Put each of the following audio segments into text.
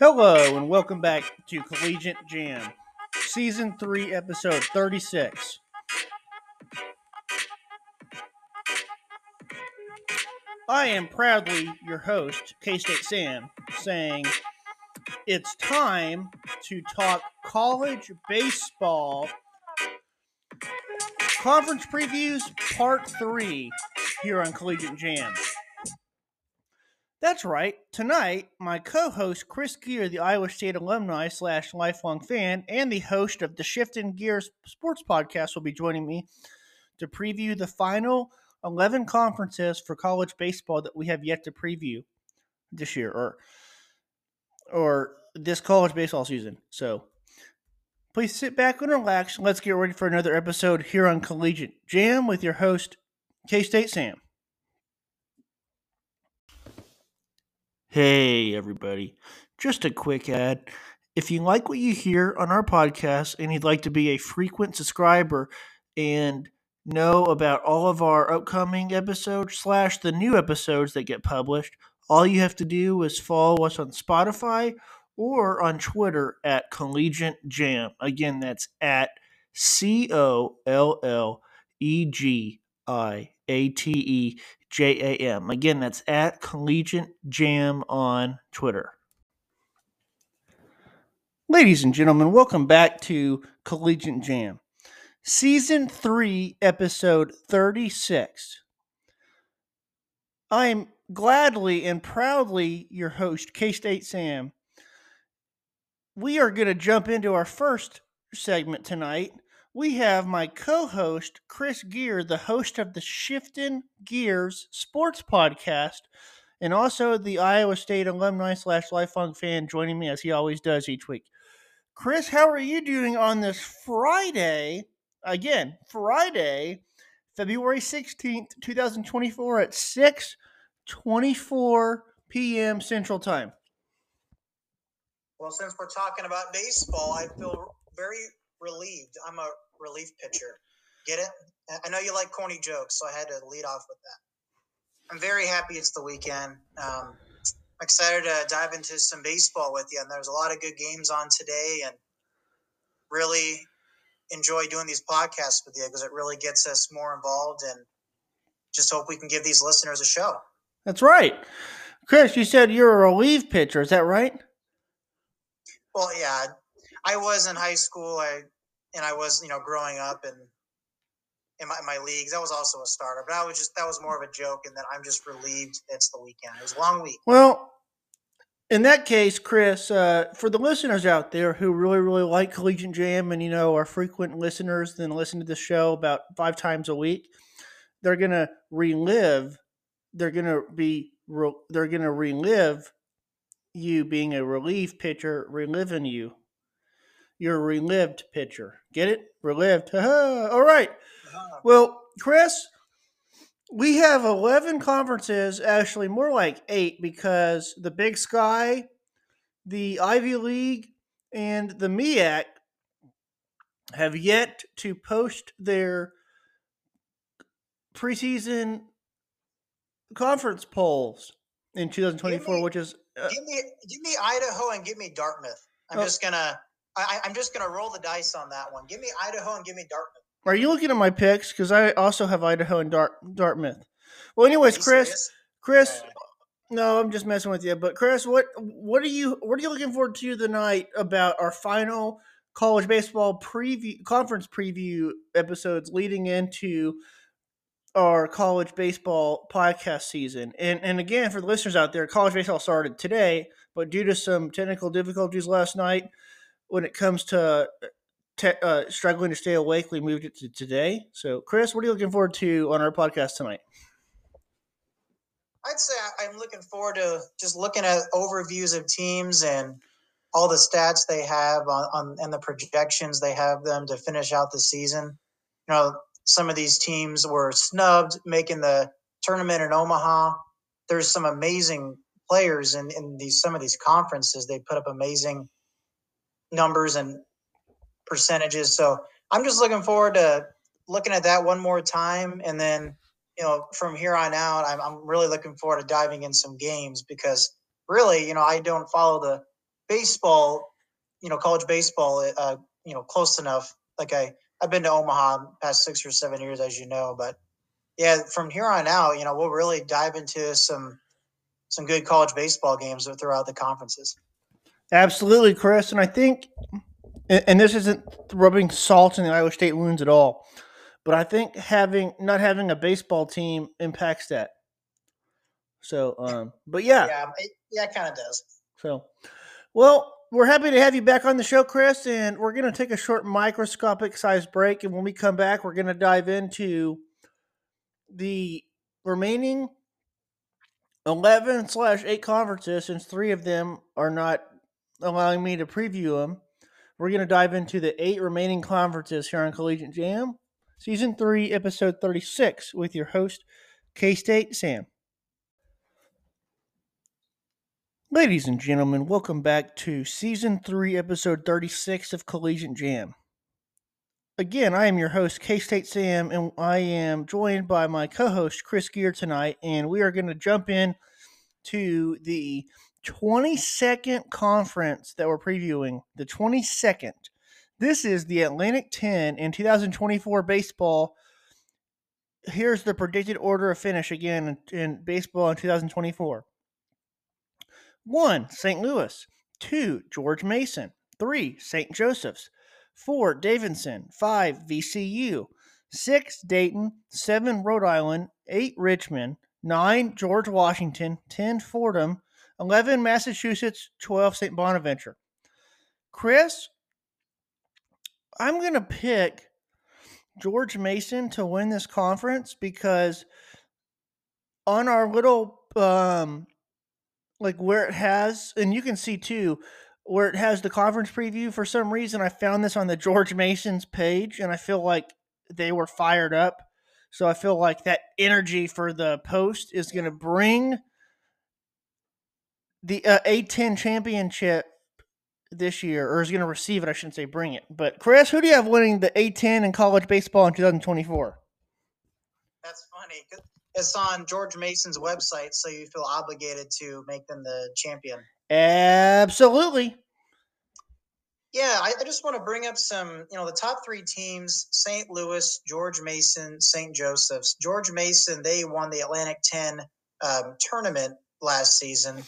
Hello, and welcome back to Collegiate Jam, Season 3, Episode 36. I am proudly your host, K State Sam, saying it's time to talk college baseball conference previews part 3 here on Collegiate Jam. That's right. Tonight, my co-host Chris Gear, the Iowa State alumni slash lifelong fan, and the host of the Shifting Gears Sports Podcast, will be joining me to preview the final eleven conferences for college baseball that we have yet to preview this year, or or this college baseball season. So, please sit back and relax. Let's get ready for another episode here on Collegiate Jam with your host K State Sam. Hey, everybody. Just a quick ad. If you like what you hear on our podcast and you'd like to be a frequent subscriber and know about all of our upcoming episodes slash the new episodes that get published, all you have to do is follow us on Spotify or on Twitter at Collegiate Jam. Again, that's at C O L L E G I A T E J A M. Again, that's at Collegiate Jam on Twitter. Ladies and gentlemen, welcome back to Collegiate Jam, Season 3, Episode 36. I am gladly and proudly your host, K State Sam. We are going to jump into our first segment tonight we have my co-host Chris Gear, the host of the Shifting Gears Sports Podcast, and also the Iowa State alumni slash lifelong fan, joining me as he always does each week. Chris, how are you doing on this Friday? Again, Friday, February sixteenth, two thousand twenty-four, at six twenty-four p.m. Central Time. Well, since we're talking about baseball, I feel very relieved. I'm a relief pitcher. Get it? I know you like corny jokes, so I had to lead off with that. I'm very happy it's the weekend. Um, I'm excited to dive into some baseball with you. And there's a lot of good games on today, and really enjoy doing these podcasts with you because it really gets us more involved. And just hope we can give these listeners a show. That's right. Chris, you said you're a relief pitcher. Is that right? Well, yeah. I was in high school. I and I was, you know, growing up and in my, my leagues, that was also a starter. But I was just that was more of a joke, and that I'm just relieved it's the weekend. It was a long week. Well, in that case, Chris, uh, for the listeners out there who really, really like Collegiate Jam and you know are frequent listeners, then listen to the show about five times a week, they're gonna relive. They're gonna be. They're gonna relive you being a relief pitcher, reliving you your relived pitcher. Get it? Relived. All right. Uh-huh. Well, Chris, we have 11 conferences, actually more like eight, because the Big Sky, the Ivy League, and the MEAC have yet to post their preseason conference polls in 2024, me, which is uh, give me give me Idaho and give me Dartmouth. I'm oh, just gonna I, am just going to roll the dice on that one. Give me Idaho and give me Dartmouth. Are you looking at my picks? Because I also have Idaho and Dart, Dartmouth. Well, anyways, Chris? Chris, no, I'm just messing with you. But Chris, what what are you what are you looking forward to tonight about our final college baseball preview conference preview episodes leading into our college baseball podcast season. And and again, for the listeners out there, college baseball started today, but due to some technical difficulties last night, when it comes to te- uh, struggling to stay awake, we moved it to today. So, Chris, what are you looking forward to on our podcast tonight? I'd say I'm looking forward to just looking at overviews of teams and all the stats they have on, on and the projections they have them to finish out the season. You know, some of these teams were snubbed making the tournament in Omaha. There's some amazing players in, in these some of these conferences. They put up amazing numbers and percentages. So I'm just looking forward to looking at that one more time. And then, you know, from here on out, I'm, I'm really looking forward to diving in some games because really, you know, I don't follow the baseball, you know, college baseball, uh, you know, close enough. Like I, I've been to Omaha past six or seven years, as you know, but yeah, from here on out, you know, we'll really dive into some some good college baseball games throughout the conferences. Absolutely, Chris. And I think, and this isn't rubbing salt in the Iowa State wounds at all, but I think having not having a baseball team impacts that. So, um, but yeah, yeah, it, yeah, it kind of does. So, well, we're happy to have you back on the show, Chris, and we're going to take a short microscopic size break. And when we come back, we're going to dive into the remaining 11 slash 8 conferences, since three of them are not allowing me to preview them. We're going to dive into the eight remaining conferences here on Collegiate Jam, Season 3, Episode 36, with your host, K State Sam. Ladies and gentlemen, welcome back to Season 3, Episode 36 of Collegiate Jam. Again, I am your host, K State Sam, and I am joined by my co host, Chris Gear, tonight, and we are going to jump in to the 22nd conference that we're previewing. The 22nd. This is the Atlantic 10 in 2024 baseball. Here's the predicted order of finish again in, in baseball in 2024. 1. St. Louis. 2. George Mason. 3. St. Joseph's. 4. Davidson. 5. VCU. 6. Dayton. 7. Rhode Island. 8. Richmond. 9. George Washington. 10. Fordham. 11. Massachusetts. 12. St. Bonaventure. Chris, I'm going to pick George Mason to win this conference because on our little um, like where it has, and you can see too, where it has the conference preview. For some reason, I found this on the George Mason's page, and I feel like they were fired up. So I feel like that energy for the post is going to bring the uh, A10 championship this year, or is going to receive it. I shouldn't say bring it. But Chris, who do you have winning the A10 in college baseball in 2024? That's funny it's on George Mason's website, so you feel obligated to make them the champion. Absolutely. Yeah, I, I just want to bring up some, you know, the top three teams St. Louis, George Mason, St. Joseph's. George Mason, they won the Atlantic 10 um, tournament last season.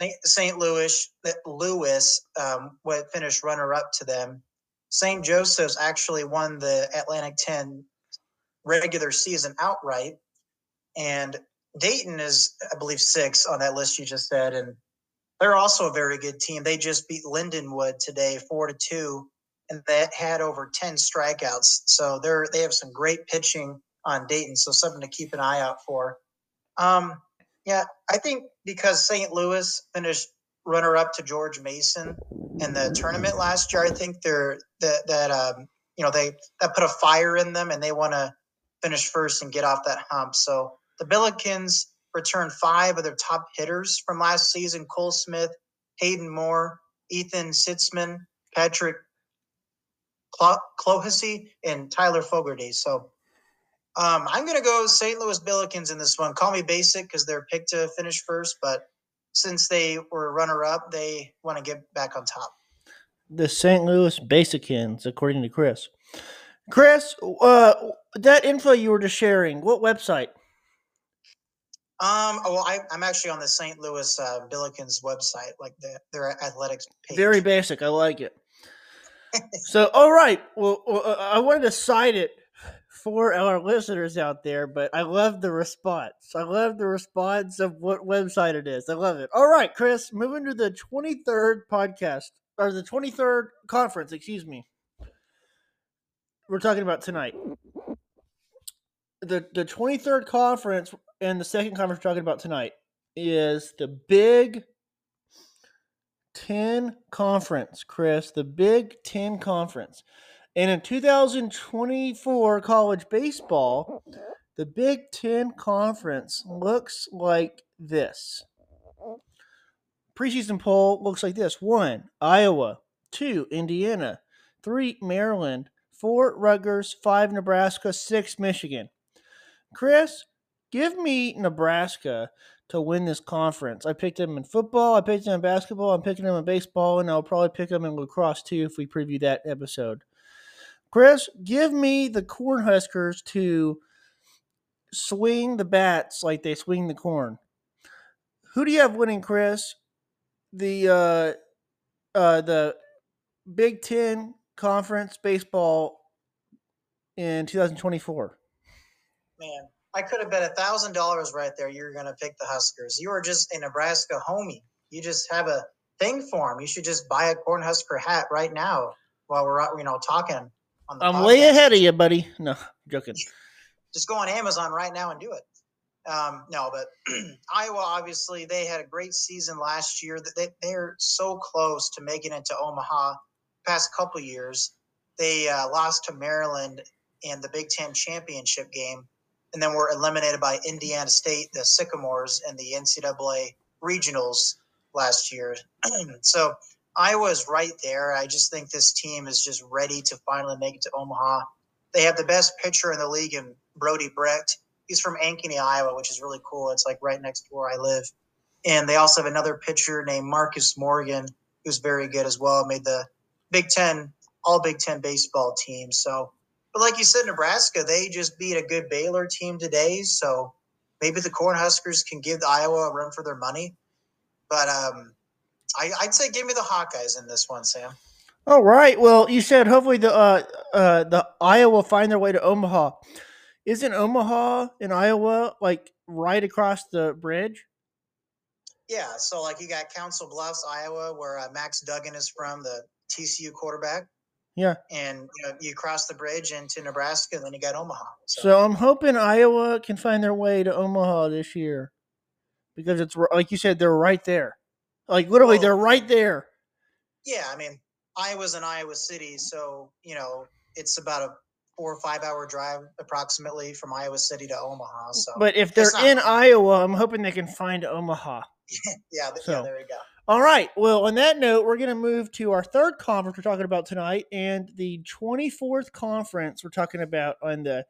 St. Louis, Louis um, finished runner up to them. St. Joseph's actually won the Atlantic 10 regular season outright and Dayton is, I believe, six on that list you just said, and they're also a very good team. They just beat Lindenwood today, four to two, and that had over ten strikeouts. So they're they have some great pitching on Dayton, so something to keep an eye out for. Um, yeah, I think because St. Louis finished runner up to George Mason in the tournament last year, I think they're that that um, you know they that put a fire in them, and they want to finish first and get off that hump. So the Billikens returned five of their top hitters from last season Cole Smith, Hayden Moore, Ethan Sitzman, Patrick Clohessy, and Tyler Fogarty. So um, I'm going to go St. Louis Billikens in this one. Call me basic because they're picked to finish first, but since they were runner up, they want to get back on top. The St. Louis Basicans, according to Chris. Chris, uh, that info you were just sharing, what website? Um, well, I, am actually on the St. Louis uh, Billikens website, like the, their athletics page. Very basic. I like it. so, all right. Well, well, uh, I wanted to cite it for our listeners out there, but I love the response. I love the response of what website it is. I love it. All right, Chris, moving to the 23rd podcast, or the 23rd conference, excuse me. We're talking about tonight. The, the 23rd conference and the second conference we're talking about tonight is the Big Ten Conference, Chris. The Big Ten Conference. And in 2024 college baseball, the Big Ten Conference looks like this. Preseason poll looks like this one, Iowa, two, Indiana, three, Maryland, four, Rutgers, five, Nebraska, six, Michigan. Chris, give me Nebraska to win this conference. I picked them in football, I picked them in basketball, I'm picking them in baseball, and I'll probably pick them in lacrosse too if we preview that episode. Chris, give me the Cornhuskers to swing the bats like they swing the corn. Who do you have winning, Chris? The uh, uh, the Big Ten Conference baseball in 2024. Man, I could have bet a thousand dollars right there. You're going to pick the Huskers. You are just a Nebraska homie. You just have a thing for them. You should just buy a Cornhusker hat right now while we're you know talking. I'm podcast. way ahead of you, buddy. No, joking. just go on Amazon right now and do it. Um, no, but Iowa obviously they had a great season last year. They they're so close to making it to Omaha. Past couple years, they uh, lost to Maryland in the Big Ten championship game, and then were eliminated by Indiana State, the Sycamores, in the NCAA regionals last year. so Iowa's right there. I just think this team is just ready to finally make it to Omaha. They have the best pitcher in the league in Brody Brecht he's from Ankeny, Iowa, which is really cool. It's like right next to where I live. And they also have another pitcher named Marcus Morgan, who's very good as well. Made the Big Ten, all Big Ten baseball team. So, but like you said, Nebraska, they just beat a good Baylor team today. So maybe the Cornhuskers can give Iowa a run for their money. But um, I, would say give me the Hawkeyes in this one, Sam. All right. Well, you said hopefully the uh, uh, the Iowa find their way to Omaha. Isn't Omaha in Iowa like right across the bridge? Yeah, so like you got Council Bluffs, Iowa, where uh, Max Duggan is from, the TCU quarterback. Yeah, and you know you cross the bridge into Nebraska, and then you got Omaha. So. so I'm hoping Iowa can find their way to Omaha this year, because it's like you said, they're right there. Like literally, well, they're right there. Yeah, I mean, Iowa's in Iowa City, so you know it's about a four or five hour drive approximately from Iowa City to Omaha. So, but if they're in Iowa, I'm hoping they can find Omaha. yeah, so, yeah, there you go. All right. Well, on that note, we're going to move to our third conference we're talking about tonight, and the 24th conference we're talking about on the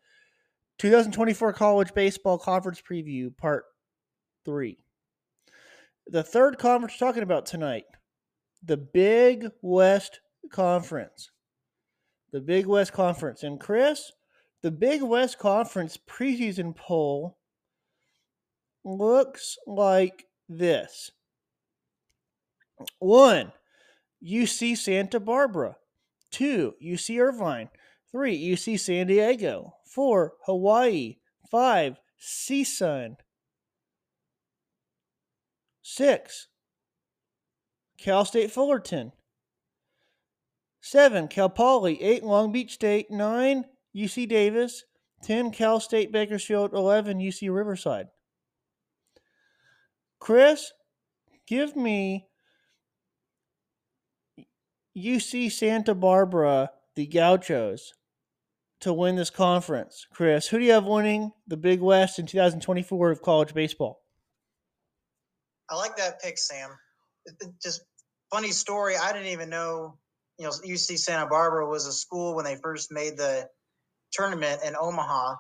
2024 College Baseball Conference Preview, Part Three. The third conference we're talking about tonight, the Big West Conference the Big West Conference. And Chris, the Big West Conference preseason poll looks like this. One, UC Santa Barbara. Two, UC Irvine. Three, UC San Diego. Four, Hawaii. Five, CSUN. Six, Cal State Fullerton. Seven, Cal Poly. Eight, Long Beach State. Nine, UC Davis. 10, Cal State Bakersfield. 11, UC Riverside. Chris, give me UC Santa Barbara, the Gauchos, to win this conference. Chris, who do you have winning the Big West in 2024 of college baseball? I like that pick, Sam. Just funny story. I didn't even know you know, UC Santa Barbara was a school when they first made the tournament in Omaha.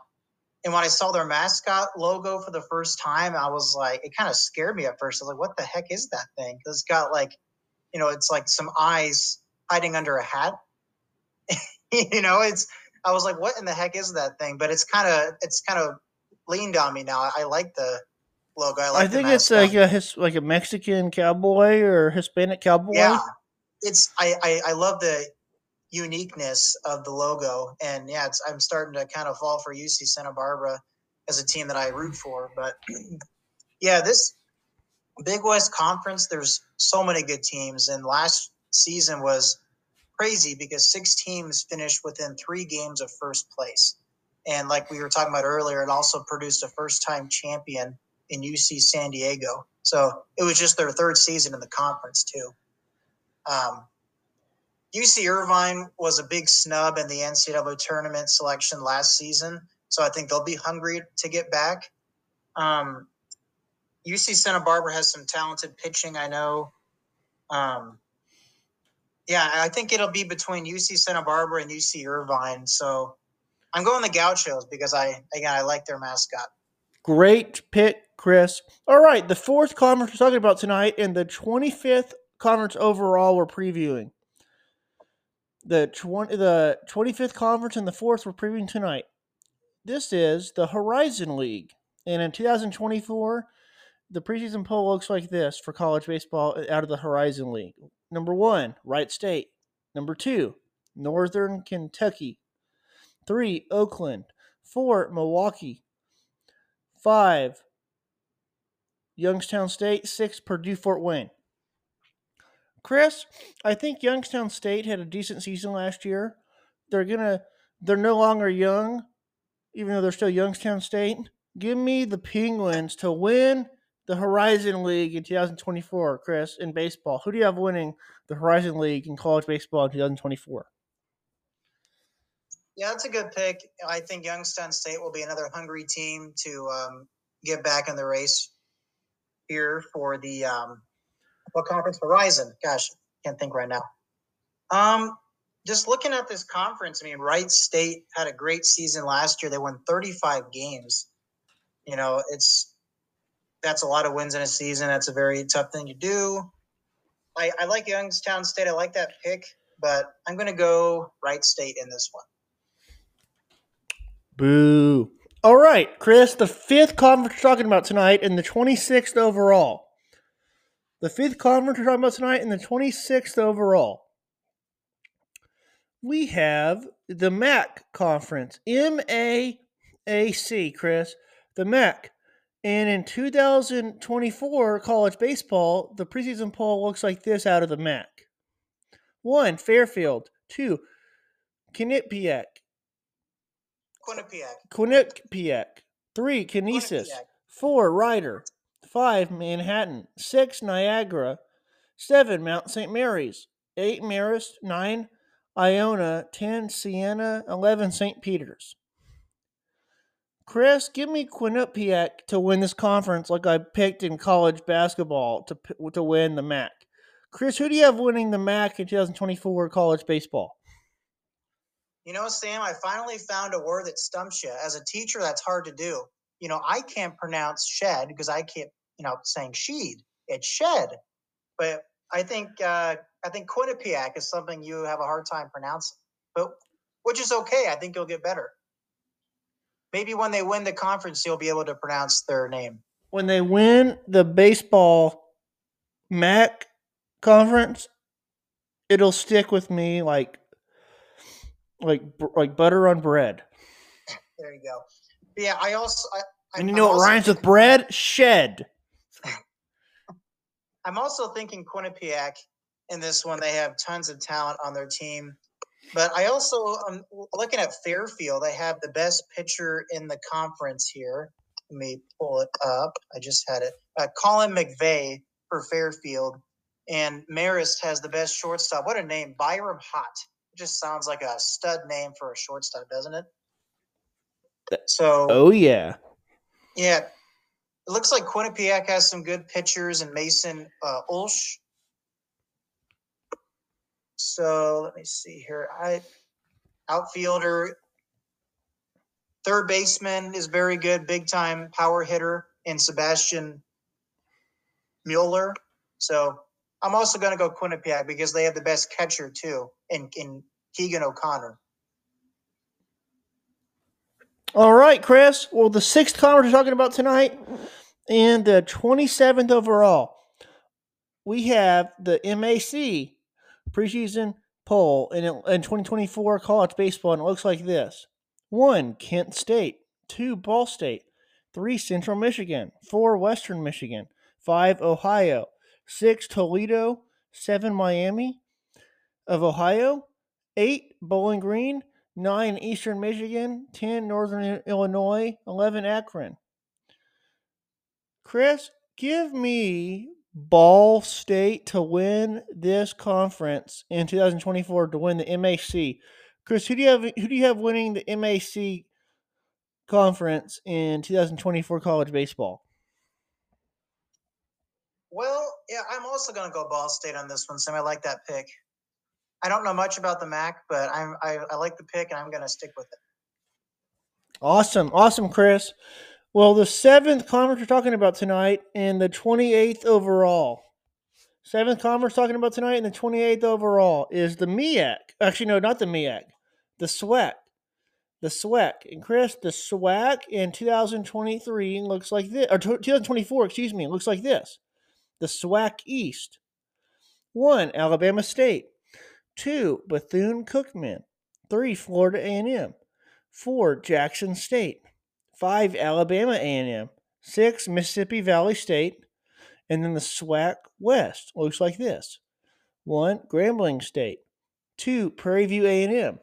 And when I saw their mascot logo for the first time, I was like, it kind of scared me at first. I was like, what the heck is that thing? Because it's got like, you know, it's like some eyes hiding under a hat. you know, it's, I was like, what in the heck is that thing? But it's kind of, it's kind of leaned on me now. I like the logo. I, like I think it's like a his, like a Mexican cowboy or Hispanic cowboy. Yeah, it's I, I, I love the uniqueness of the logo, and yeah, it's I'm starting to kind of fall for UC Santa Barbara as a team that I root for. But yeah, this Big West Conference, there's so many good teams, and last season was crazy because six teams finished within three games of first place. And like we were talking about earlier, it also produced a first time champion in UC San Diego. So it was just their third season in the conference, too. Um, UC Irvine was a big snub in the NCAA tournament selection last season, so I think they'll be hungry to get back. Um, UC Santa Barbara has some talented pitching, I know. Um, yeah, I think it'll be between UC Santa Barbara and UC Irvine. So I'm going the Gauchos because I again I like their mascot. Great pick, Chris. All right, the fourth conference we're talking about tonight and the 25th conference overall we're previewing. The 20, the 25th conference and the fourth we're previewing tonight. This is the Horizon League. And in 2024, the preseason poll looks like this for college baseball out of the Horizon League. Number one, Wright State. Number two, Northern Kentucky. Three, Oakland. Four, Milwaukee. Five, Youngstown State. Six, Purdue Fort Wayne. Chris, I think Youngstown State had a decent season last year. They're gonna they're no longer young, even though they're still Youngstown State. Give me the Penguins to win the Horizon League in 2024, Chris, in baseball. Who do you have winning the Horizon League in college baseball in 2024? Yeah, that's a good pick. I think Youngstown State will be another hungry team to um, get back in the race here for the um, what conference? Horizon. Gosh, can't think right now. Um, just looking at this conference, I mean, Wright State had a great season last year. They won 35 games. You know, it's that's a lot of wins in a season. That's a very tough thing to do. I, I like Youngstown State. I like that pick, but I'm going to go Wright State in this one. Boo. All right, Chris, the fifth conference we're talking about tonight and the 26th overall. The fifth conference we're talking about tonight and the 26th overall. We have the MAAC conference, M A A C, Chris. The MAAC. And in 2024 college baseball, the preseason poll looks like this out of the MAAC. One, Fairfield. Two, Quinnipiac. Quinnipiac. Quinnipiac. Three, Canisius. Quinnipiac. Four, Rider. Five, Manhattan. Six, Niagara. Seven, Mount St. Mary's. Eight, Marist. Nine, Iona. Ten, Siena. Eleven, St. Peter's. Chris, give me Quinnipiac to win this conference like I picked in college basketball to to win the MAAC. Chris, who do you have winning the MAAC in 2024 college baseball? You know, Sam, I finally found a word that stumps you. As a teacher, that's hard to do. You know, I can't pronounce shed because I can't, you know, saying sheed. It's shed. But I think uh, I think Quinnipiac is something you have a hard time pronouncing. But which is okay. I think you'll get better. Maybe when they win the conference, you'll be able to pronounce their name. When they win the baseball MAAC conference, it'll stick with me like like like butter on bread. There you go. But yeah, I also I, And you I'm know what also rhymes with bread? Shed. I'm also thinking Quinnipiac in this one. They have tons of talent on their team. But I also I'm looking at Fairfield. They have the best pitcher in the conference here. Let me pull it up. I just had it. Uh, Colin McVeigh for Fairfield, and Marist has the best shortstop. What a name, Byram Hot. Just sounds like a stud name for a shortstop, doesn't it? So Oh yeah. yeah, it looks like Quinnipiac has some good pitchers and Mason uh, Ulsh. So let me see here. I outfielder, third baseman is very good, big time power hitter, and Sebastian Mueller. So I'm also going to go Quinnipiac because they have the best catcher too, in in Keegan O'Connor. All right, Chris. Well, the sixth conference we're talking about tonight and the 27th overall, we have the MAC preseason poll in, in 2024 college baseball, and it looks like this. One, Kent State, two, Ball State, three, Central Michigan, four, Western Michigan, five, Ohio, six, Toledo, seven, Miami of Ohio, eight, Bowling Green, 9 Eastern Michigan, 10 Northern Illinois, 11 Akron. Chris, give me Ball State to win this conference in 2024 to win the MAC. Chris, who do you have who do you have winning the MAC conference in 2024 college baseball? Well, yeah, I'm also going to go Ball State on this one, Sam. I like that pick. I don't know much about the MAC, but I'm I, I like the pick, and I'm going to stick with it. Awesome. Awesome, Chris. Well, the seventh conference we're talking about tonight and the 28th overall. Seventh conference talking about tonight and the 28th overall is the MEAC. Actually, no, not the MEAC. The SWAC. The SWAC. And Chris, the SWAC in 2023 looks like this, or 2024, excuse me, it looks like this. The SWAC East. One, Alabama State. Two, Bethune Cookman. Three, Florida A&M. Four, Jackson State five Alabama A&M, six Mississippi Valley State, and then the SWAC West looks like this: one Grambling State, two Prairie View A&M,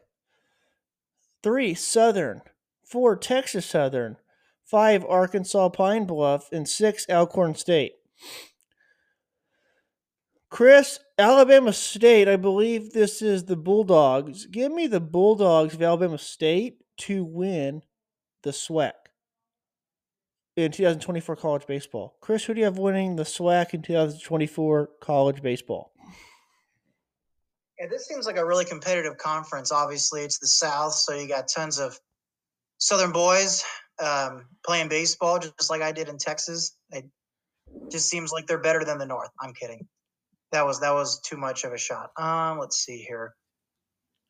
three Southern, four Texas Southern, five Arkansas Pine Bluff, and six Alcorn State. Chris, Alabama State, I believe this is the Bulldogs. Give me the Bulldogs of Alabama State to win the SWAC in 2024 college baseball. Chris, who do you have winning the SWAC in 2024 college baseball? Yeah, this seems like a really competitive conference. Obviously, it's the South, so you got tons of Southern boys um, playing baseball, just like I did in Texas. It just seems like they're better than the North. I'm kidding. That was that was too much of a shot. Um, let's see here.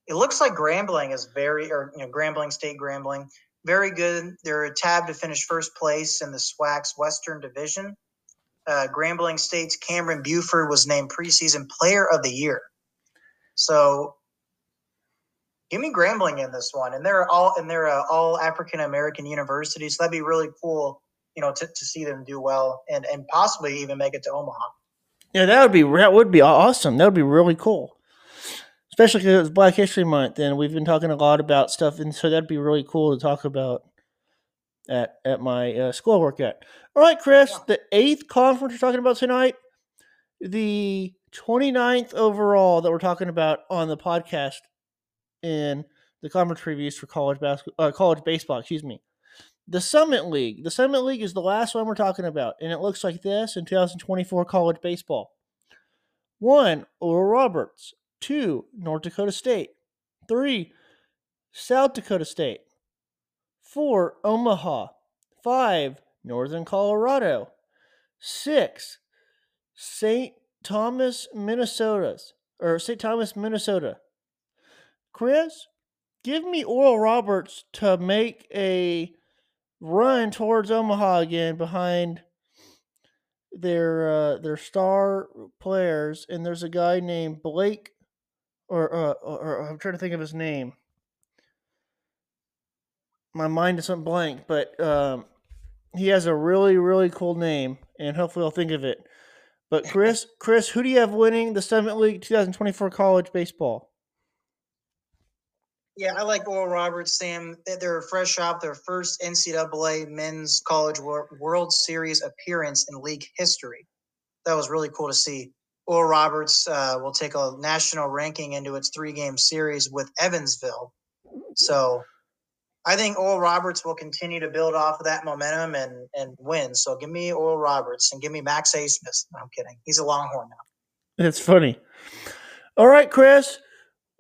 It looks like Grambling is very, or you know, Grambling State Grambling very good. They're a tab to finish first place in the SWAC's Western Division. Uh, Grambling State's Cameron Buford was named preseason player of the year. So give me Grambling in this one. And they're all and they're uh, all African American universities. So that'd be really cool, you know, to, to see them do well and, and possibly even make it to Omaha. Yeah, that would be that would be awesome. That would be really cool especially because it's Black History Month, and we've been talking a lot about stuff, and so that'd be really cool to talk about at at my uh, school work at. All right, Chris, yeah. the eighth conference we're talking about tonight, the 29th overall that we're talking about on the podcast in the conference previews for college basketball, uh, college baseball, excuse me. The Summit League. The Summit League is the last one we're talking about, and it looks like this in 2024 college baseball. One, Oral Roberts. Two, North Dakota State. Three, South Dakota State. Four, Omaha. Five, Northern Colorado. Six, St. Thomas, Minnesota. Or St. Thomas, Minnesota. Chris, give me Oral Roberts to make a run towards Omaha again behind their uh, their star players, and there's a guy named Blake or, uh, or, or I'm trying to think of his name. My mind isn't blank, but um, he has a really really cool name, and hopefully I'll think of it. But Chris, Chris, who do you have winning the Summit League 2024 college baseball? Yeah, I like Oral Roberts, Sam. They're a fresh off their first NCAA Men's College World Series appearance in league history. That was really cool to see. Oral Roberts uh, will take a national ranking into its three game series with Evansville. So I think Oral Roberts will continue to build off of that momentum and, and win. So give me Oral Roberts and give me Max Abmas. No, I'm kidding. He's a Longhorn now. It's funny. All right, Chris.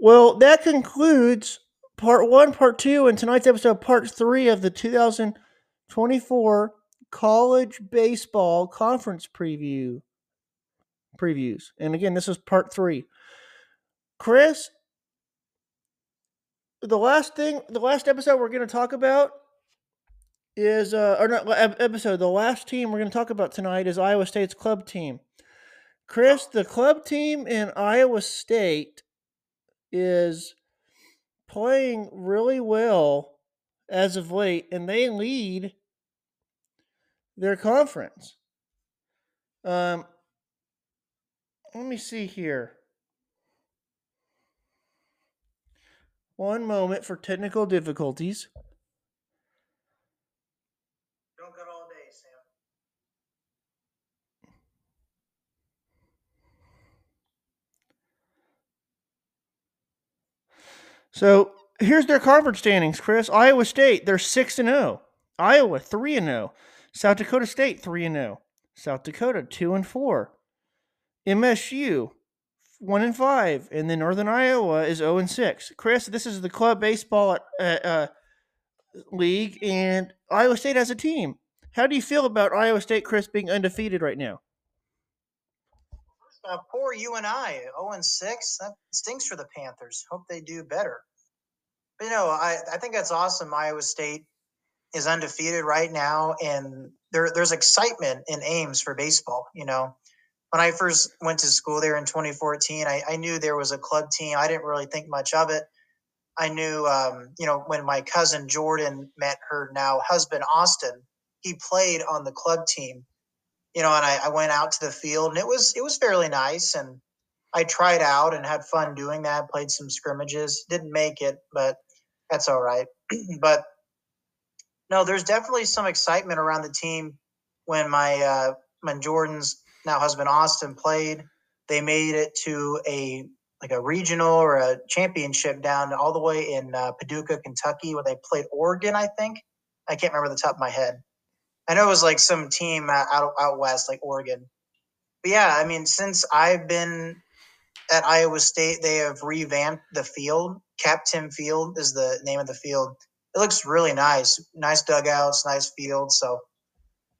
Well, that concludes part one, part two, and tonight's episode, part three of the 2024 college baseball conference preview previews. And again, this is part three. Chris, the last thing, the last episode we're going to talk about is, uh, or not episode, the last team we're going to talk about tonight is Iowa State's club team. Chris, the club team in Iowa State is playing really well as of late, and they lead their conference. Um, let me see here. One moment for technical difficulties. Don't got all day, Sam. So here's their conference standings, Chris. Iowa State, they're 6 and 0. Iowa 3 and 0. South Dakota State 3 and 0. South Dakota 2 and 4. MSU one and five, and then Northern Iowa is zero and six. Chris, this is the club baseball uh, uh, league, and Iowa State has a team. How do you feel about Iowa State, Chris, being undefeated right now? Uh, poor UNI, 0 and 6. That stinks for the Panthers. Hope they do better. But, you know, I, I think that's awesome. Iowa State is undefeated right now, and there, there's excitement in Ames for baseball. You know, when I first went to school there in 2014, I, I knew there was a club team. I didn't really think much of it. I knew, um, you know, when my cousin Jordan met her now husband Austin, he played on the club team you know, and I, I went out to the field and it was it was fairly nice and I tried out and had fun doing that, played some scrimmages, didn't make it, but that's all right. but no, there's definitely some excitement around the team when my uh, when Jordan's now husband Austin played. They made it to a like a regional or a championship down all the way in uh, Paducah, Kentucky, where they played Oregon. I think I can't remember the top of my head. I know it was like some team out out west, like Oregon. But yeah, I mean, since I've been at Iowa State, they have revamped the field. Cap Timm Field is the name of the field. It looks really nice. Nice dugouts, nice field. So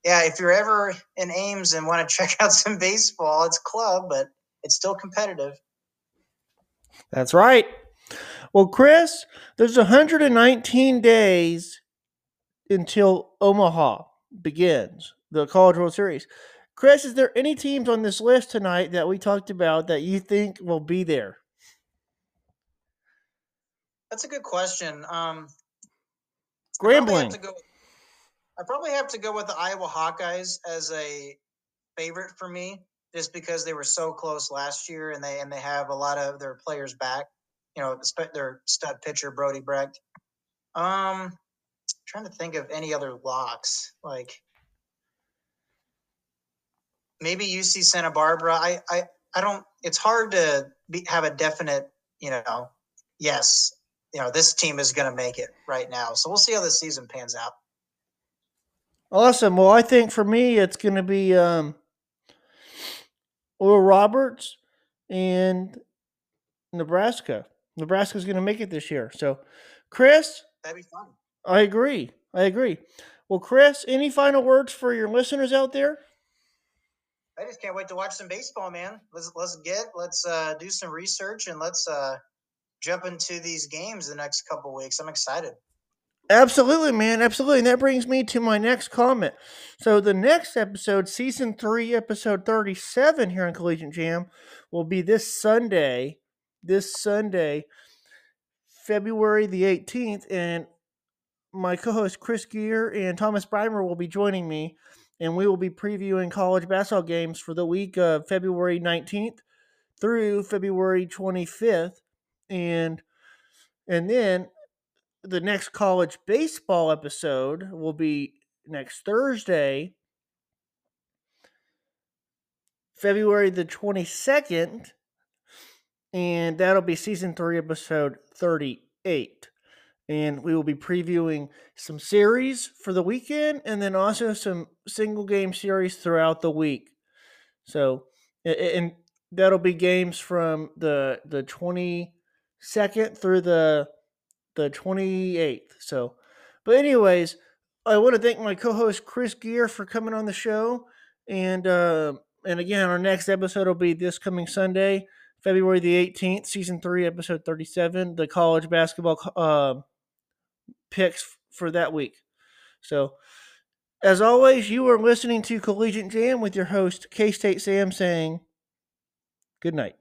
yeah, if you're ever in Ames and want to check out some baseball, it's club, but it's still competitive. That's right. Well, Chris, there's 119 days until Omaha begins the College World Series. Chris, is there any teams on this list tonight that we talked about that you think will be there? That's a good question. Um, Grambling. I probably, I probably have to go with the Iowa Hawkeyes as a favorite for me, just because they were so close last year and they and they have a lot of their players back. You know, their stud pitcher Brody Brecht. Um, trying to think of any other locks like maybe UC Santa Barbara. I I I don't. It's hard to be, have a definite you know yes you know this team is going to make it right now. So we'll see how the season pans out. Awesome. Well, I think for me it's going to be um, Oral Roberts and Nebraska. Nebraska's going to make it this year. So, Chris, that'd be fun. I agree. I agree. Well, Chris, any final words for your listeners out there? I just can't wait to watch some baseball, man. Let's let's get let's uh, do some research and let's uh, jump into these games the next couple weeks. I'm excited. Absolutely, man. Absolutely. And that brings me to my next comment. So, the next episode, season three, episode 37 here on Collegiate Jam, will be this Sunday. This Sunday, February the 18th. And my co-host Chris Gear and Thomas Breimer will be joining me, and we will be previewing college basketball games for the week of February 19th through February 25th, and and then the next college baseball episode will be next Thursday, February the 22nd, and that'll be season three, episode 38 and we will be previewing some series for the weekend and then also some single game series throughout the week. So, and that'll be games from the the 22nd through the the 28th. So, but anyways, I want to thank my co-host Chris Gear for coming on the show, and uh, and again, our next episode will be this coming Sunday, February the 18th, season three, episode 37, the college basketball uh, picks for that week. So, as always, you are listening to Collegiate Jam with your host, K State Sam, saying good night.